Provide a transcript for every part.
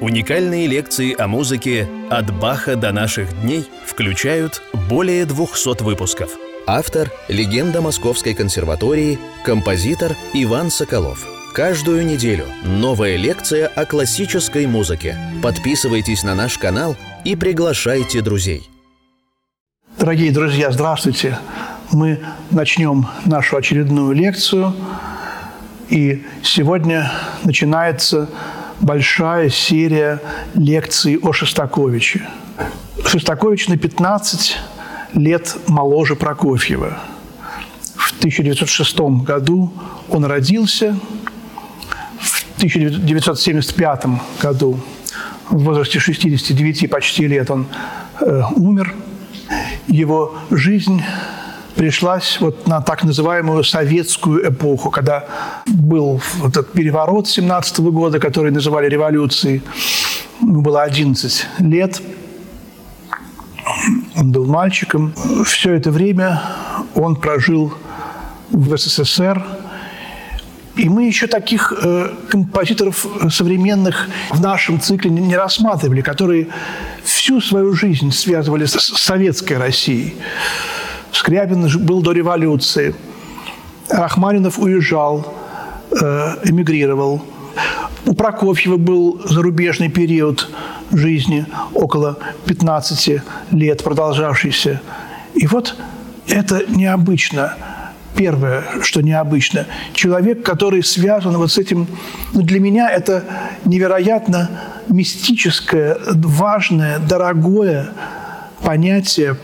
Уникальные лекции о музыке «От Баха до наших дней» включают более 200 выпусков. Автор – легенда Московской консерватории, композитор Иван Соколов. Каждую неделю новая лекция о классической музыке. Подписывайтесь на наш канал и приглашайте друзей. Дорогие друзья, здравствуйте! Мы начнем нашу очередную лекцию. И сегодня начинается большая серия лекций о Шостаковиче. Шостакович на 15 лет моложе Прокофьева. В 1906 году он родился, в 1975 году в возрасте 69 почти лет он э, умер. Его жизнь пришлась вот на так называемую советскую эпоху, когда был вот этот переворот 17 -го года, который называли революцией. Ему было 11 лет. Он был мальчиком. Все это время он прожил в СССР. И мы еще таких э, композиторов современных в нашем цикле не, не рассматривали, которые всю свою жизнь связывали с, с советской Россией. Скрябин был до революции. Рахманинов уезжал, э, эмигрировал. У Прокофьева был зарубежный период жизни, около 15 лет продолжавшийся. И вот это необычно. Первое, что необычно, человек, который связан вот с этим, ну, для меня это невероятно мистическое, важное, дорогое понятие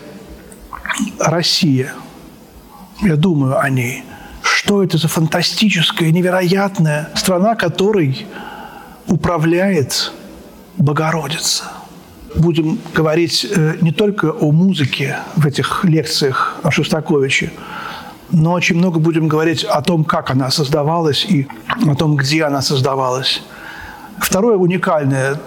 Россия. Я думаю о ней. Что это за фантастическая, невероятная страна, которой управляет Богородица. Будем говорить э, не только о музыке в этих лекциях о Шостаковиче, но очень много будем говорить о том, как она создавалась и о том, где она создавалась. Второе уникальное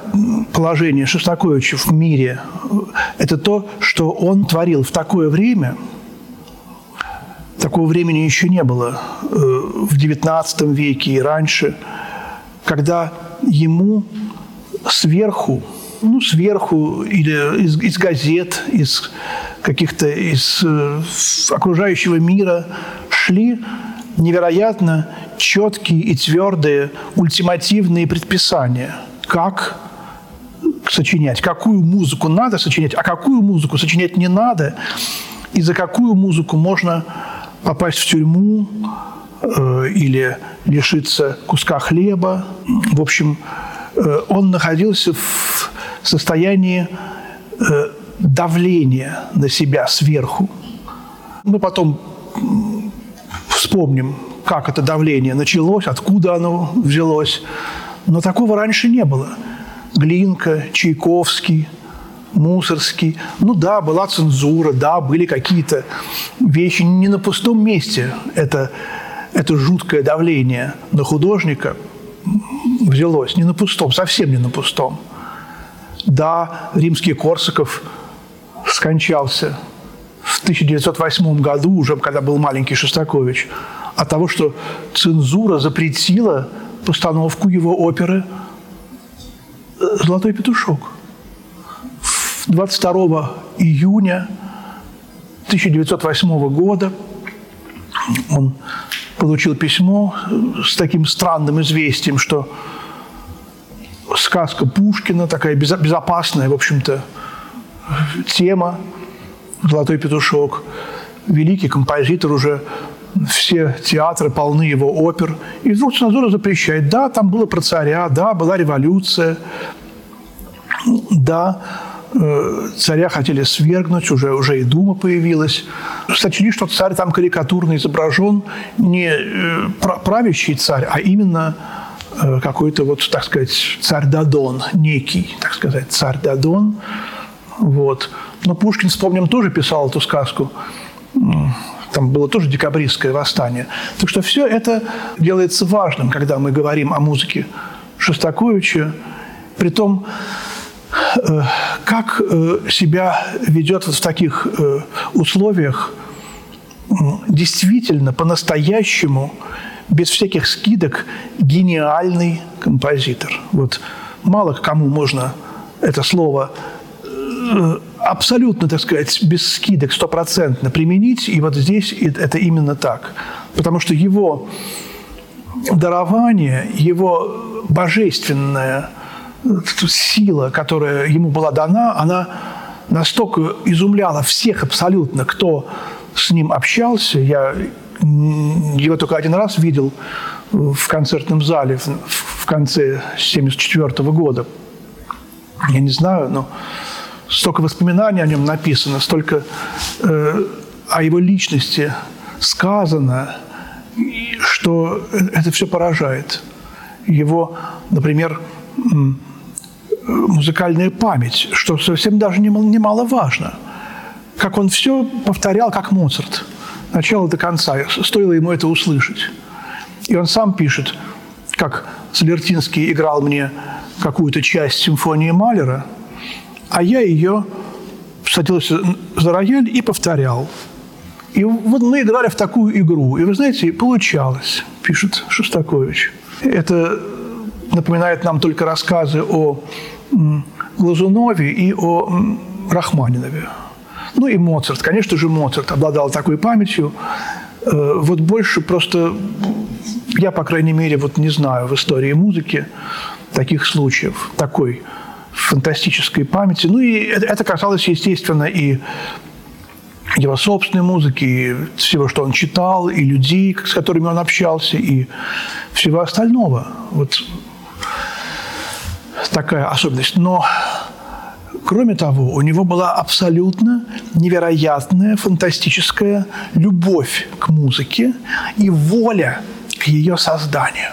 положение Шостаковича в мире – это то, что он творил в такое время, такого времени еще не было э, в XIX веке и раньше, когда ему сверху, ну, сверху или из, из газет, из каких-то из э, окружающего мира шли невероятно четкие и твердые ультимативные предписания, как сочинять, какую музыку надо сочинять, а какую музыку сочинять не надо, и за какую музыку можно попасть в тюрьму э, или лишиться куска хлеба. В общем, э, он находился в состоянии э, давления на себя сверху. Мы потом вспомним, как это давление началось, откуда оно взялось. Но такого раньше не было. Глинка, Чайковский, Мусорский. Ну да, была цензура, да, были какие-то вещи. Не на пустом месте это, это жуткое давление на художника взялось. Не на пустом, совсем не на пустом. Да, римский Корсаков скончался в 1908 году, уже когда был маленький Шостакович, от того, что цензура запретила постановку его оперы «Золотой петушок». 22 июня 1908 года он получил письмо с таким странным известием, что сказка Пушкина, такая безопасная, в общем-то, тема – «Золотой петушок». Великий композитор уже все театры полны его опер. И вдруг цензура запрещает. Да, там было про царя, да, была революция, да, э, царя хотели свергнуть, уже, уже и Дума появилась. Сочли, что царь там карикатурно изображен не э, правящий царь, а именно э, какой-то вот, так сказать, царь Дадон, некий, так сказать, царь Дадон. Вот. Но Пушкин, вспомним, тоже писал эту сказку. Там было тоже декабристское восстание. Так что все это делается важным, когда мы говорим о музыке Шостаковича. Притом, э, как э, себя ведет вот в таких э, условиях действительно, по-настоящему, без всяких скидок, гениальный композитор. Вот мало кому можно это слово абсолютно, так сказать, без скидок, стопроцентно применить. И вот здесь это именно так. Потому что его дарование, его божественная сила, которая ему была дана, она настолько изумляла всех абсолютно, кто с ним общался. Я его только один раз видел в концертном зале в конце 1974 года. Я не знаю, но столько воспоминаний о нем написано, столько э, о его личности сказано, что это все поражает. Его, например, музыкальная память, что совсем даже немаловажно. Как он все повторял, как Моцарт, начало до конца. Стоило ему это услышать. И он сам пишет, как Солертинский играл мне какую-то часть симфонии Малера, а я ее садился за рояль и повторял. И вот мы играли в такую игру. И вы знаете, получалось, пишет Шостакович. Это напоминает нам только рассказы о Глазунове и о Рахманинове. Ну и Моцарт. Конечно же, Моцарт обладал такой памятью. Э, вот больше просто я, по крайней мере, вот не знаю в истории музыки таких случаев, такой фантастической памяти. Ну и это касалось, естественно, и его собственной музыки, и всего, что он читал, и людей, с которыми он общался, и всего остального. Вот такая особенность. Но, кроме того, у него была абсолютно невероятная, фантастическая любовь к музыке и воля к ее созданию.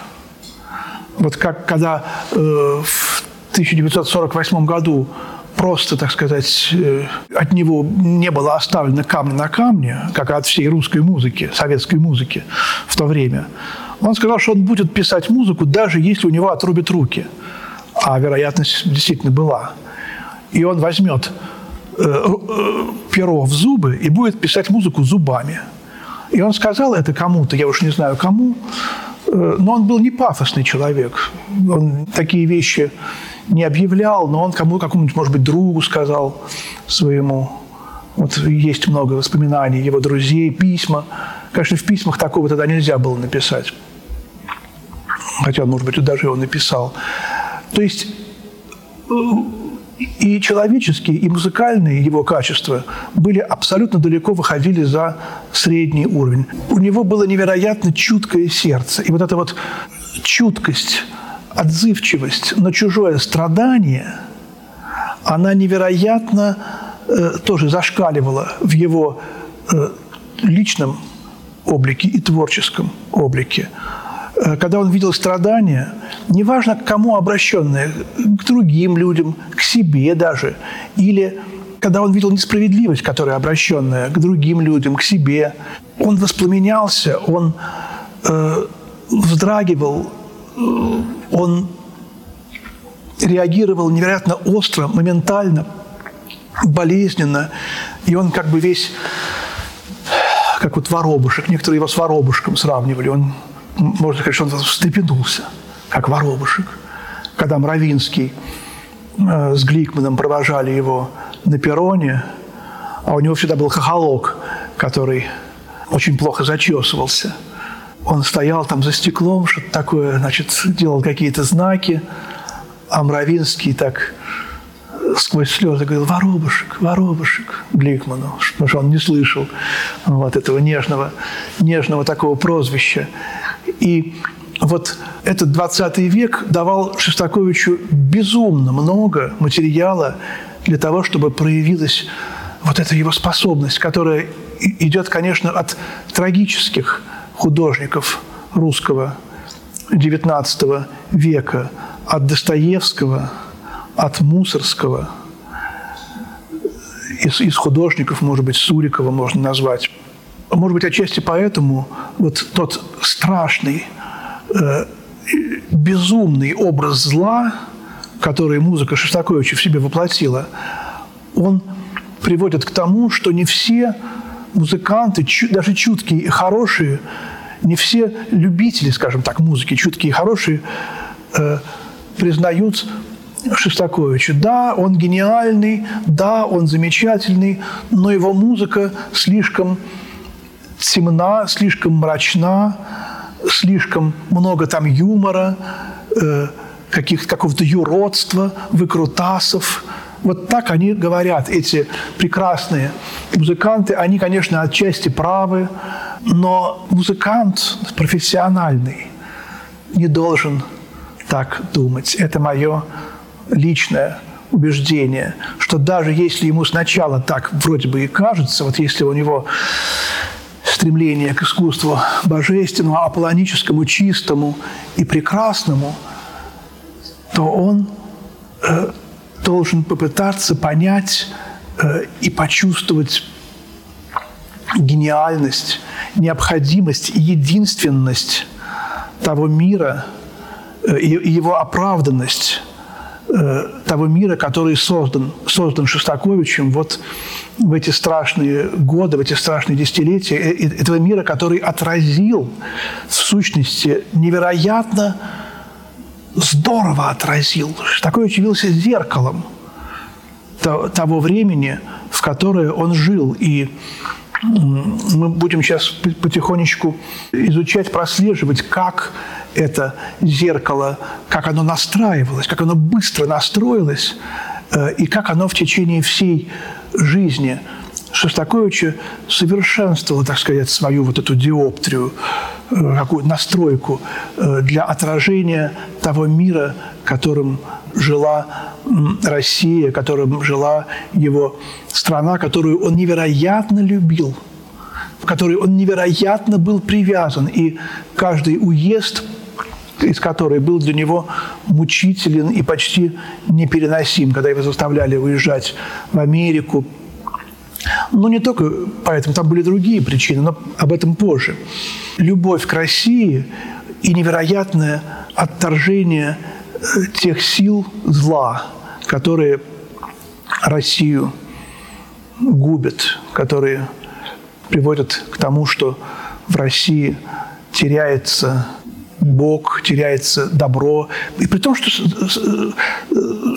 Вот как когда э, в 1948 году просто, так сказать, э, от него не было оставлено камня на камне, как от всей русской музыки, советской музыки в то время. Он сказал, что он будет писать музыку, даже если у него отрубят руки. А вероятность действительно была. И он возьмет э, э, перо в зубы и будет писать музыку зубами. И он сказал это кому-то, я уж не знаю кому, но он был не пафосный человек. Он такие вещи не объявлял, но он кому какому-нибудь, может быть, другу сказал своему. Вот есть много воспоминаний его друзей, письма. Конечно, в письмах такого тогда нельзя было написать. Хотя, может быть, даже его написал. То есть и человеческие, и музыкальные его качества были абсолютно далеко выходили за средний уровень. У него было невероятно чуткое сердце. И вот эта вот чуткость отзывчивость на чужое страдание, она невероятно э, тоже зашкаливала в его э, личном облике и творческом облике. Э, когда он видел страдания, неважно к кому обращенные, к другим людям, к себе даже, или когда он видел несправедливость, которая обращенная к другим людям, к себе, он воспламенялся, он э, вздрагивал, он реагировал невероятно остро, моментально, болезненно, и он как бы весь, как вот воробушек, некоторые его с воробушком сравнивали, он, можно сказать, что он встрепенулся, как воробушек. Когда Мравинский э, с Гликманом провожали его на перроне, а у него всегда был хохолок, который очень плохо зачесывался – он стоял там за стеклом, что-то такое, значит, делал какие-то знаки, а Мравинский так сквозь слезы говорил «Воробушек, воробушек» Гликману, потому что он не слышал вот этого нежного, нежного такого прозвища. И вот этот 20 век давал Шостаковичу безумно много материала для того, чтобы проявилась вот эта его способность, которая идет, конечно, от трагических художников русского XIX века, от Достоевского, от Мусорского, из, из художников, может быть, Сурикова можно назвать. Может быть, отчасти поэтому вот тот страшный, э, безумный образ зла, который музыка Шостаковича в себе воплотила, он приводит к тому, что не все музыканты, даже чуткие и хорошие, не все любители, скажем так, музыки, чуткие и хорошие, э, признают Шостаковича. Да, он гениальный, да, он замечательный, но его музыка слишком темна, слишком мрачна, слишком много там юмора, э, каких, какого-то юродства, выкрутасов. Вот так они говорят, эти прекрасные музыканты. Они, конечно, отчасти правы, но музыкант профессиональный не должен так думать. Это мое личное убеждение, что даже если ему сначала так вроде бы и кажется, вот если у него стремление к искусству божественному, аполлоническому, чистому и прекрасному, то он э, должен попытаться понять э, и почувствовать гениальность, необходимость и единственность того мира э, и его оправданность Э, того мира, который создан, создан Шостаковичем вот в эти страшные годы, в эти страшные десятилетия, этого мира, который отразил в сущности невероятно здорово отразил. Шостакович явился зеркалом того времени, в которое он жил. И мы будем сейчас потихонечку изучать, прослеживать, как это зеркало, как оно настраивалось, как оно быстро настроилось, э, и как оно в течение всей жизни Шостаковича совершенствовало, так сказать, свою вот эту диоптрию, какую настройку э, для отражения того мира, которым жила Россия, которым жила его страна, которую он невероятно любил, в которой он невероятно был привязан. И каждый уезд – из которой был для него мучителен и почти непереносим, когда его заставляли уезжать в Америку. Но не только поэтому, там были другие причины, но об этом позже. Любовь к России и невероятное отторжение э, тех сил зла, которые Россию губят, которые приводят к тому, что в России теряется Бог, теряется добро. И при том, что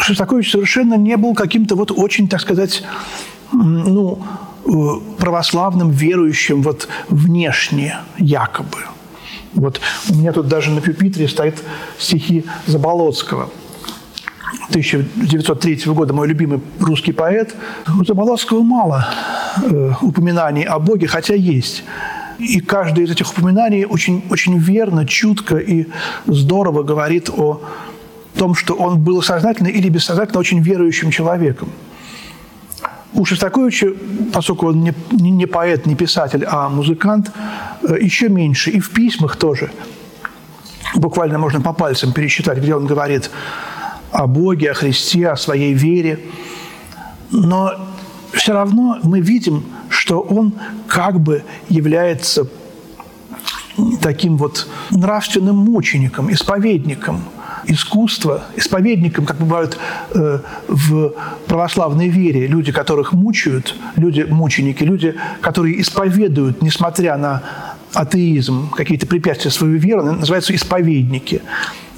Шостакович совершенно не был каким-то вот очень, так сказать, ну, э, православным, верующим вот внешне якобы. Вот у меня тут даже на пюпитре стоит стихи Заболоцкого. 1903 года мой любимый русский поэт. У Заболоцкого мало э, упоминаний о Боге, хотя есть. И каждое из этих упоминаний очень, очень верно, чутко и здорово говорит о том, что он был сознательно или бессознательно очень верующим человеком. У Шостаковича, поскольку он не, не поэт, не писатель, а музыкант, э, еще меньше. И в письмах тоже. Буквально можно по пальцам пересчитать, где он говорит о Боге, о Христе, о своей вере. Но все равно мы видим, что он как бы является таким вот нравственным мучеником, исповедником искусства, исповедником, как бывают э, в православной вере, люди, которых мучают, люди мученики, люди, которые исповедуют, несмотря на атеизм, какие-то препятствия свою веру, называются исповедники.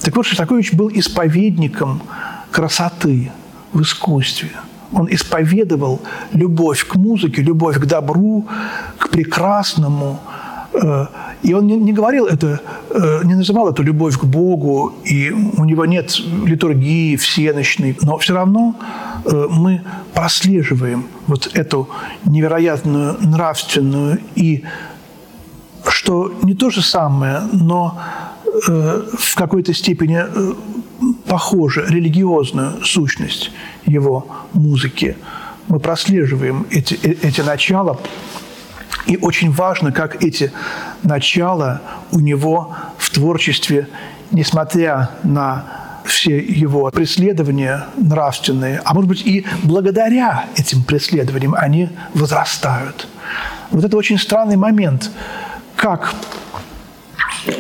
Так вот, Шостакович был исповедником красоты в искусстве – он исповедовал любовь к музыке, любовь к добру, к прекрасному. Э, и он не говорил это, э, не называл эту любовь к Богу, и у него нет литургии всеночной, но все равно э, мы прослеживаем вот эту невероятную нравственную и что не то же самое, но в какой-то степени похоже религиозную сущность его музыки. Мы прослеживаем эти, э, эти начала, и очень важно, как эти начала у него в творчестве, несмотря на все его преследования нравственные, а может быть и благодаря этим преследованиям они возрастают. Вот это очень странный момент, как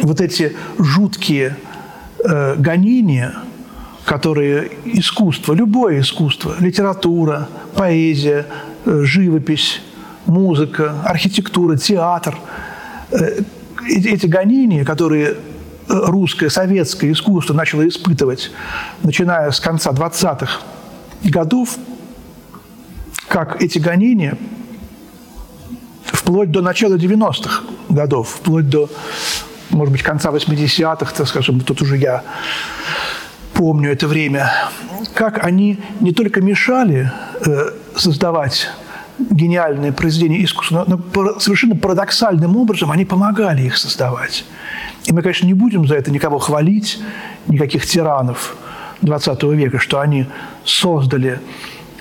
вот эти жуткие э, гонения – которые искусство, любое искусство, литература, поэзия, э, живопись, музыка, архитектура, театр, э, эти гонения, которые русское, советское искусство начало испытывать, начиная с конца 20-х годов, как эти гонения вплоть до начала 90-х годов, вплоть до, может быть, конца 80-х, так скажем, тут уже я помню это время, как они не только мешали э, создавать гениальные произведения искусства, но, но совершенно парадоксальным образом они помогали их создавать. И мы, конечно, не будем за это никого хвалить, никаких тиранов XX века, что они создали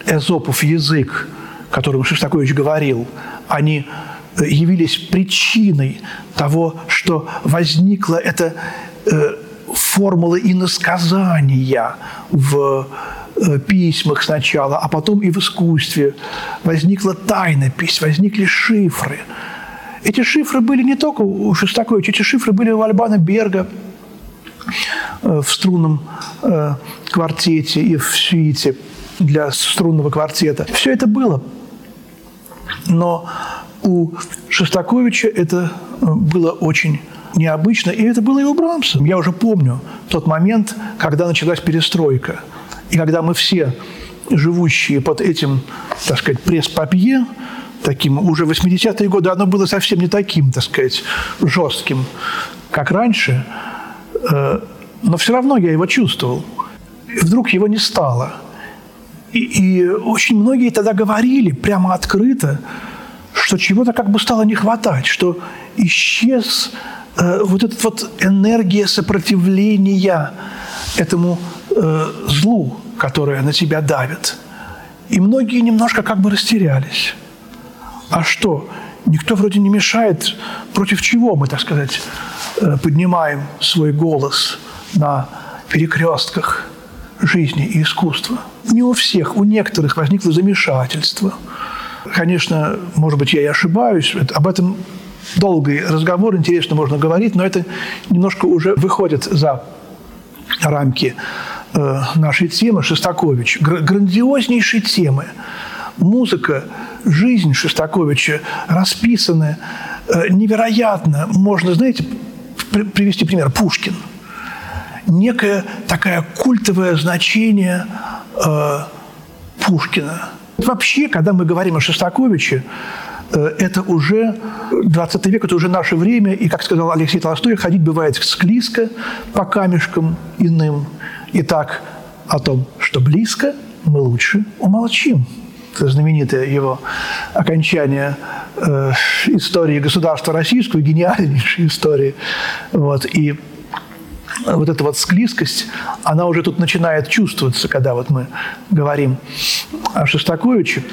эзопов язык, которым Шостакович говорил. Они э, явились причиной того, что возникла эта э, формула иносказания в э, письмах сначала, а потом и в искусстве. Возникла тайнопись, возникли шифры. Эти шифры были не только у Шостаковича, эти шифры были у Альбана Берга э, в струнном э, квартете и в сюите для струнного квартета. Все это было. Но у Шостаковича это было очень необычно, и это было и у Брамса. Я уже помню тот момент, когда началась перестройка, и когда мы все, живущие под этим, так сказать, пресс-папье, таким, уже 80-е годы, оно было совсем не таким, так сказать, жестким, как раньше, э, но все равно я его чувствовал. И вдруг его не стало. И, и очень многие тогда говорили прямо открыто, что чего-то как бы стало не хватать, что исчез Э, вот эта вот энергия сопротивления этому э, злу, которое на тебя давит. И многие немножко как бы растерялись. А что? Никто вроде не мешает, против чего мы, так сказать, э, поднимаем свой голос на перекрестках жизни и искусства. Не у всех, у некоторых возникло замешательство. Конечно, может быть, я и ошибаюсь, об этом долгий разговор, интересно можно говорить, но это немножко уже выходит за рамки э, нашей темы Шостакович. Грандиознейшей темы. Музыка, жизнь Шостаковича расписаны э, невероятно. Можно, знаете, привести пример. Пушкин. Некое такое культовое значение э, Пушкина. Вообще, когда мы говорим о Шостаковиче, это уже 20 век, это уже наше время, и, как сказал Алексей Толстой, ходить бывает склизко по камешкам иным. Итак, о том, что близко, мы лучше умолчим. Это знаменитое его окончание э, истории государства российского, гениальнейшей истории. Вот. И вот эта вот склизкость, она уже тут начинает чувствоваться, когда вот мы говорим о Шостаковиче.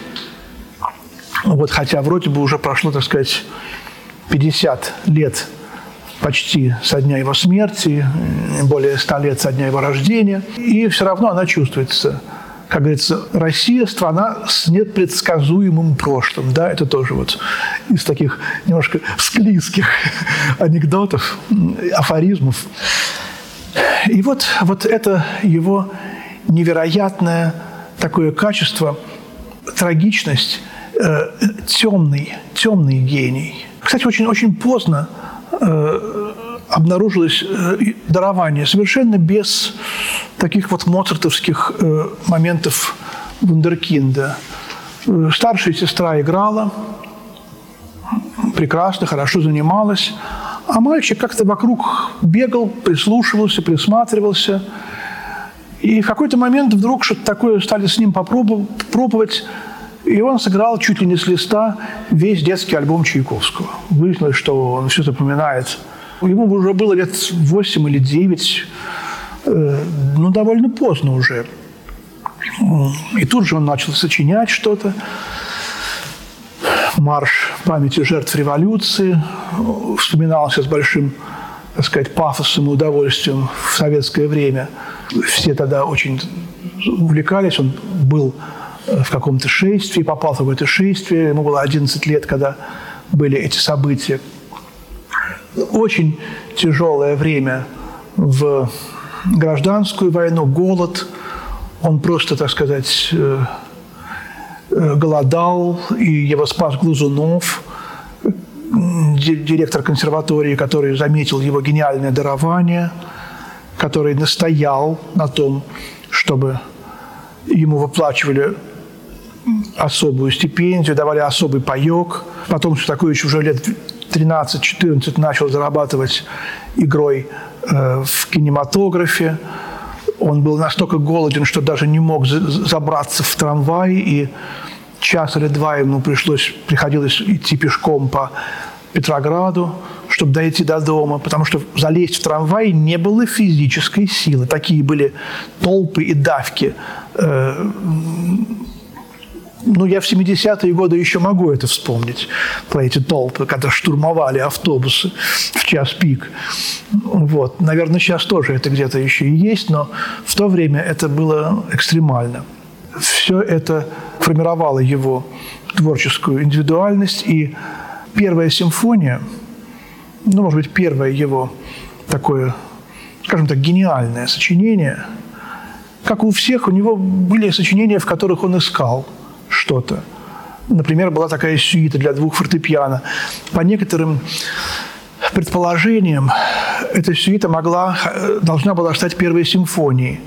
Вот, хотя вроде бы уже прошло, так сказать, 50 лет почти со дня его смерти, более 100 лет со дня его рождения, и все равно она чувствуется. Как говорится, Россия – страна с непредсказуемым прошлым. Да, это тоже вот из таких немножко склизких анекдотов, афоризмов. И вот, вот это его невероятное такое качество, трагичность – э, темный, темный гений. Кстати, очень, очень поздно э, обнаружилось э, дарование, совершенно без таких вот моцартовских э, моментов вундеркинда. Э, старшая сестра играла, прекрасно, хорошо занималась, а мальчик как-то вокруг бегал, прислушивался, присматривался. И в какой-то момент вдруг что-то такое стали с ним попробовать и он сыграл чуть ли не с листа весь детский альбом Чайковского. Выяснилось, что он все запоминает. Ему уже было лет 8 или 9, э, ну, довольно поздно уже. И тут же он начал сочинять что-то. Марш памяти жертв революции вспоминался с большим, так сказать, пафосом и удовольствием в советское время. Все тогда очень увлекались. Он был в каком-то шествии, попал в это шествие. Ему было 11 лет, когда были эти события. Очень тяжелое время в гражданскую войну, голод. Он просто, так сказать, э, э, голодал, и его спас Глазунов. директор консерватории, который заметил его гениальное дарование, который настоял на том, чтобы ему выплачивали особую стипендию, давали особый паек. Потом Шостакович уже лет 13-14 начал зарабатывать игрой э, в кинематографе. Он был настолько голоден, что даже не мог забраться в трамвай, и час или два ему пришлось, приходилось идти пешком по Петрограду, чтобы дойти до дома, потому что залезть в трамвай не было физической силы. Такие были толпы и давки. Э, ну, я в 70-е годы еще могу это вспомнить, про эти толпы, когда штурмовали автобусы в час пик. Вот. Наверное, сейчас тоже это где-то еще и есть, но в то время это было экстремально. Все это формировало его творческую индивидуальность, и первая симфония, ну, может быть, первое его такое, скажем так, гениальное сочинение, как у всех, у него были сочинения, в которых он искал что-то. Например, была такая сюита для двух фортепиано. По некоторым предположениям, эта сюита могла, должна была стать первой симфонией.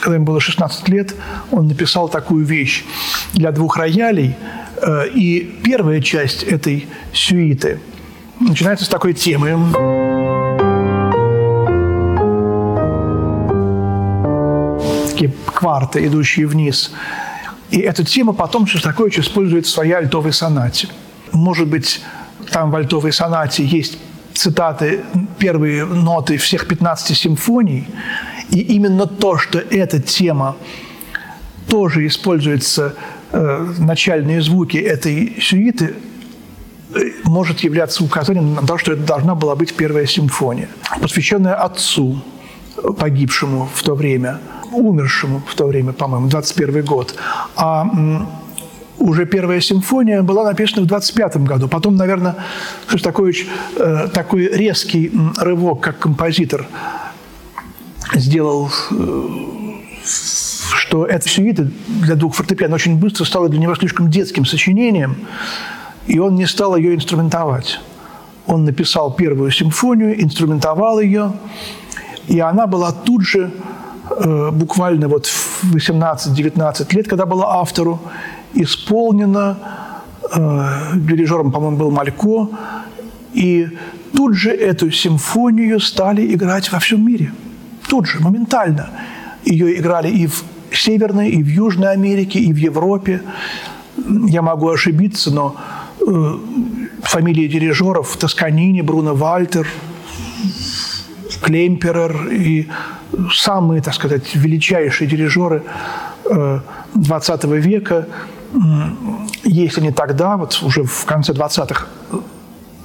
Когда ему было 16 лет, он написал такую вещь для двух роялей – Э, и первая часть этой сюиты начинается с такой темы. Такие кварты, идущие вниз. И эта тема потом Шостакович использует в своей альтовой сонате. Может быть, там в альтовой сонате есть цитаты, первые ноты всех 15 симфоний, и именно то, что эта тема тоже используется Э, начальные звуки этой сюиты э, может являться указанием на то, что это должна была быть первая симфония, посвященная отцу, погибшему в то время, умершему в то время, по-моему, 21 год. А уже первая симфония была написана в 25 году. Потом, наверное, Шостакович э, такой резкий рывок, как композитор, сделал что эта сюита для двух фортепиано очень быстро стала для него слишком детским сочинением, и он не стал ее инструментовать. Он написал первую симфонию, инструментовал ее, и она была тут же, э, буквально вот в 18-19 лет, когда была автору, исполнена э, дирижером, по-моему, был Малько, и тут же эту симфонию стали играть во всем мире. Тут же, моментально. Ее играли и в Северной, и в Южной Америке, и в Европе. Я могу ошибиться, но э, фамилии дирижеров Тосканини, Бруно Вальтер, Клемперер и самые, так сказать, величайшие дирижеры э, 20 века, если не тогда, вот уже в конце 20-х,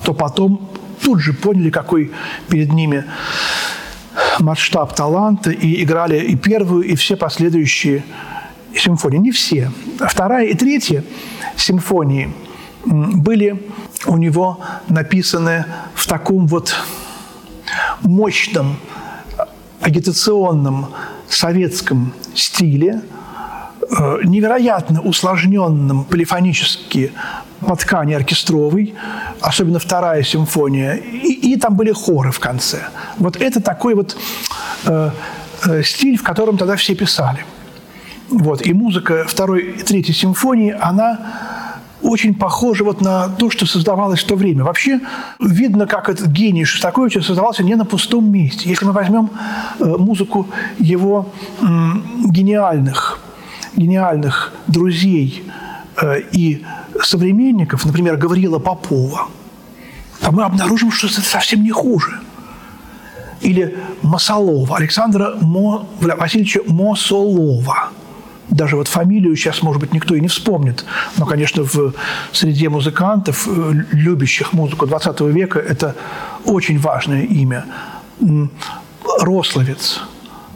то потом тут же поняли, какой перед ними масштаб таланта и играли и первую, и все последующие симфонии. Не все. Вторая и третья симфонии были у него написаны в таком вот мощном агитационном советском стиле, э, невероятно усложненном полифонически по ткани оркестровой, особенно вторая симфония, и, и там были хоры в конце. Вот это такой вот э, э, стиль, в котором тогда все писали. Вот. И музыка второй и третьей симфонии, она очень похожа вот на то, что создавалось в то время. Вообще видно, как этот гений Шостаковича создавался не на пустом месте. Если мы возьмем э, музыку его гениальных, гениальных друзей э, и современников, например, Гавриила Попова, то мы обнаружим, что это совсем не хуже. Или Масолова, Александра Мо, Васильевича Мосолова. Даже вот фамилию сейчас, может быть, никто и не вспомнит. Но, конечно, в среде музыкантов, э, любящих музыку 20 века, это очень важное имя. Рословец,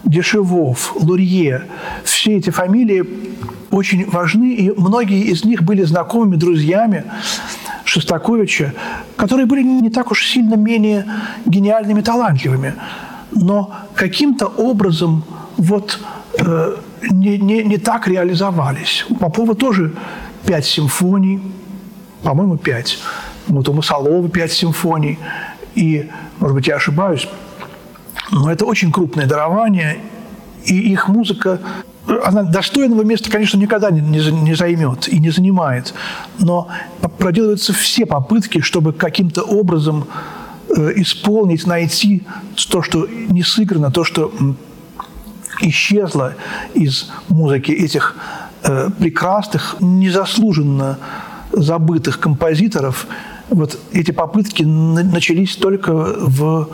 Дешевов, Лурье. Все эти фамилии очень важны, и многие из них были знакомыми, друзьями Шостаковича, которые были не так уж сильно менее гениальными, талантливыми, но каким-то образом вот э, не, не, не так реализовались. У Попова тоже пять симфоний, по-моему, пять. Вот у Масолова пять симфоний. И, может быть, я ошибаюсь, но это очень крупное дарование, и их музыка она достойного места, конечно, никогда не, не займет и не занимает, но проделываются все попытки, чтобы каким-то образом э, исполнить, найти то, что не сыграно, то, что исчезло из музыки этих э, прекрасных, незаслуженно забытых композиторов. Вот эти попытки начались только в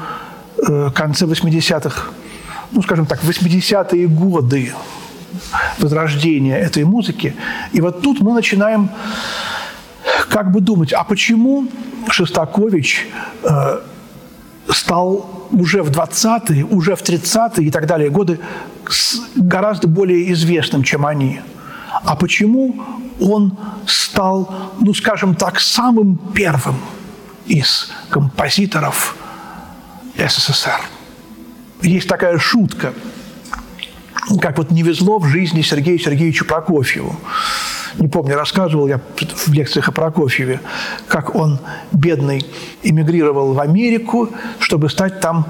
э, конце 80-х, ну, скажем так, 80-е годы возрождения этой музыки. И вот тут мы начинаем как бы думать, а почему Шостакович э, стал уже в 20-е, уже в 30-е и так далее годы гораздо более известным, чем они. А почему он стал, ну, скажем так, самым первым из композиторов СССР? Есть такая шутка, как вот не везло в жизни Сергею Сергеевичу Прокофьеву не помню, рассказывал я в лекциях о Прокофьеве, как он, бедный, эмигрировал в Америку, чтобы стать там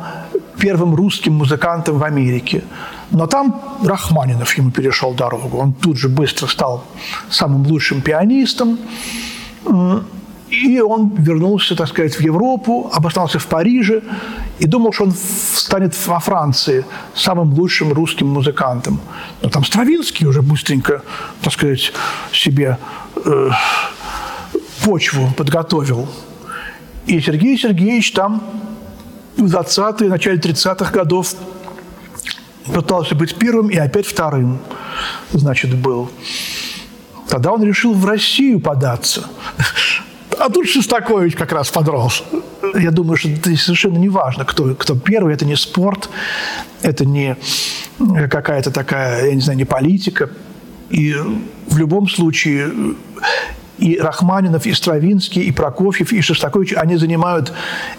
первым русским музыкантом в Америке. Но там Рахманинов ему перешел дорогу. Он тут же быстро стал самым лучшим пианистом. И он вернулся, так сказать, в Европу, обосновался в Париже и думал, что он станет во Франции самым лучшим русским музыкантом. Но там Стравинский уже быстренько, так сказать, себе э, почву подготовил. И Сергей Сергеевич там в 20-е, начале 30-х годов пытался быть первым и опять вторым, значит, был. Тогда он решил в Россию податься. А тут Шостакович как раз подрос. Я думаю, что это совершенно не важно, кто, кто первый. Это не спорт, это не какая-то такая, я не знаю, не политика. И в любом случае и Рахманинов, и Стравинский, и Прокофьев, и Шостакович, они занимают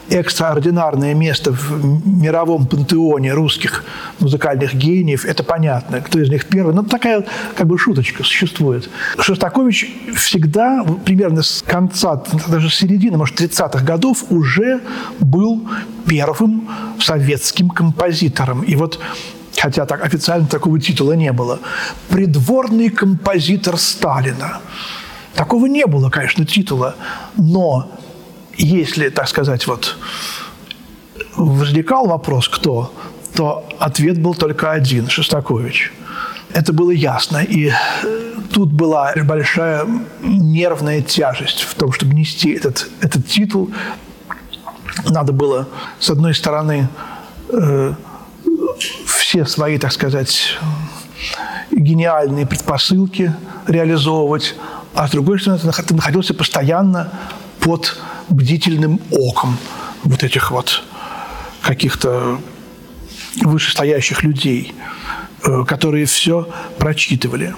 экстраординарное место в мировом пантеоне русских музыкальных гениев. Это понятно, кто из них первый. Но такая как бы шуточка существует. Шостакович всегда, примерно с конца, даже с середины, может, 30-х годов уже был первым советским композитором. И вот хотя так официально такого титула не было, придворный композитор Сталина. Такого не было, конечно, титула, но если, так сказать, вот возникал вопрос, кто, то ответ был только один – Шостакович. Это было ясно. И тут была большая нервная тяжесть в том, чтобы нести этот, этот титул. Надо было, с одной стороны, э, все свои, так сказать, гениальные предпосылки реализовывать, а с другой стороны, ты находился постоянно под бдительным оком вот этих вот каких-то вышестоящих людей, э, которые все прочитывали.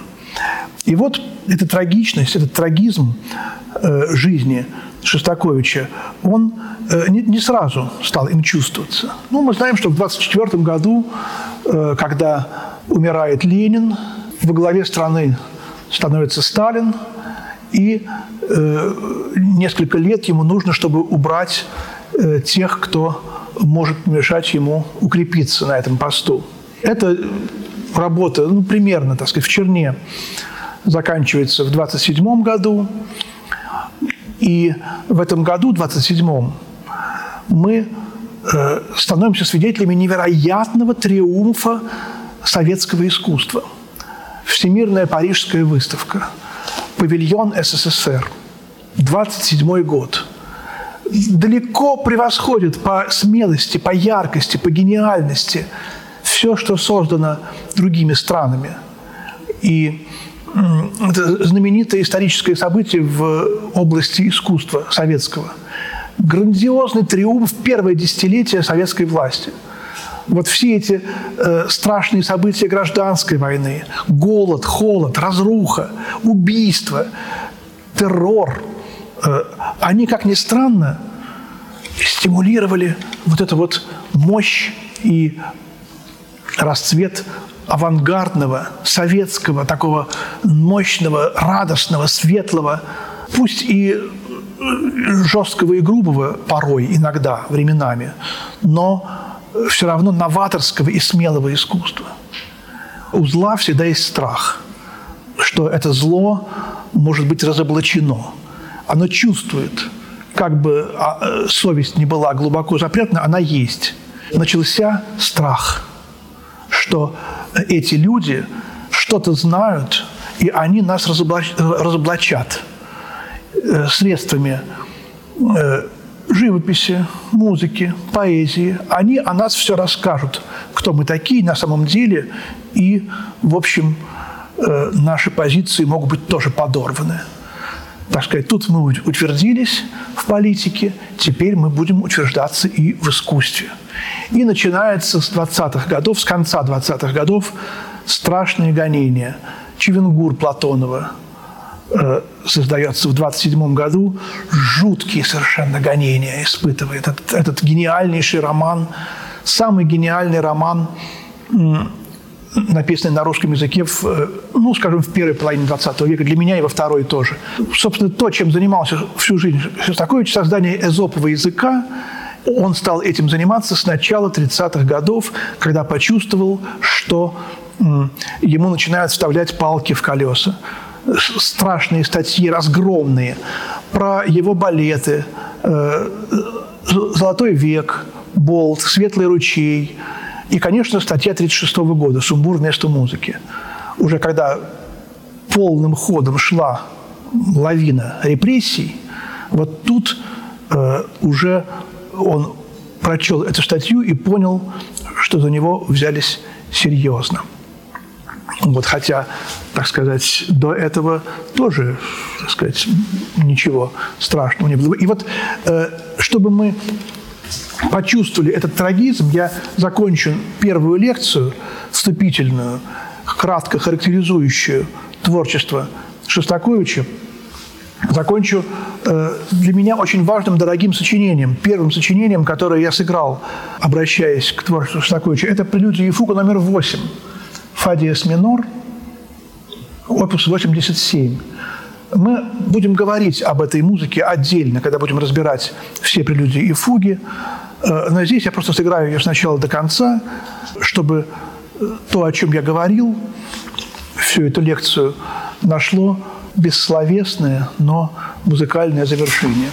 И вот эта трагичность, этот трагизм э, жизни Шостаковича, он э, не сразу стал им чувствоваться. Ну, мы знаем, что в 1924 году, когда умирает Ленин, во главе страны становится Сталин – и э, несколько лет ему нужно, чтобы убрать э, тех, кто может мешать ему укрепиться на этом посту. Эта работа, ну, примерно, так сказать, в черне заканчивается в 27 году. И в этом году, 27-м, мы э, становимся свидетелями невероятного триумфа советского искусства. Всемирная Парижская выставка – павильон СССР, 27 год, далеко превосходит по смелости, по яркости, по гениальности все, что создано другими странами. И это знаменитое историческое событие в области искусства советского. Грандиозный триумф первое десятилетие советской власти – вот все эти э, страшные события гражданской войны, голод, холод, разруха, убийство, террор, э, они, как ни странно, стимулировали вот эту вот мощь и расцвет авангардного, советского, такого мощного, радостного, светлого, пусть и жесткого и грубого порой, иногда, временами, но все равно новаторского и смелого искусства. У зла всегда есть страх, что это зло может быть разоблачено. Оно чувствует, как бы а, э, совесть не была глубоко запрятана, она есть. Начался страх, что эти люди что-то знают, и они нас разоблач... разоблачат э, средствами э, живописи, музыки, поэзии. Они о нас все расскажут, кто мы такие на самом деле, и, в общем, э, наши позиции могут быть тоже подорваны. Так сказать, тут мы утвердились в политике, теперь мы будем утверждаться и в искусстве. И начинается с 20-х годов, с конца 20-х годов страшные гонения. Чевенгур Платонова – создается в 27 году, жуткие совершенно гонения испытывает. Этот, этот гениальнейший роман, самый гениальный роман, написанный на русском языке, в, э, ну, скажем, в первой половине 20 века, для меня и во второй тоже. Собственно, то, чем занимался всю жизнь Шостакович, создание эзопового языка, он стал этим заниматься с начала 30-х годов, когда почувствовал, что ему начинают вставлять палки в колеса страшные статьи, разгромные, про его балеты, э, «Золотой век», «Болт», «Светлый ручей». И, конечно, статья 1936 года «Сумбур вместо музыки». Уже когда полным ходом шла лавина репрессий, вот тут э, уже он прочел эту статью и понял, что за него взялись серьезно. Вот, хотя, так сказать, до этого тоже, так сказать, ничего страшного не было. И вот, э, чтобы мы почувствовали этот трагизм, я закончу первую лекцию, вступительную, кратко характеризующую творчество Шостаковича, закончу э, для меня очень важным, дорогим сочинением. Первым сочинением, которое я сыграл, обращаясь к творчеству Шостаковича, это прелюдия и фуга номер восемь фа диез минор, опус 87. Мы будем говорить об этой музыке отдельно, когда будем разбирать все прелюдии и фуги. Э, но здесь я просто сыграю ее сначала до конца, чтобы э, то, о чем я говорил, всю эту лекцию нашло бессловесное, но музыкальное завершение.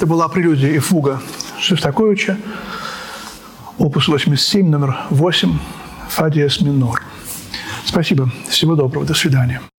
Это была прелюдия и фуга Шостаковича, опус 87, номер 8, фа диез минор. Спасибо. Всего доброго. До свидания.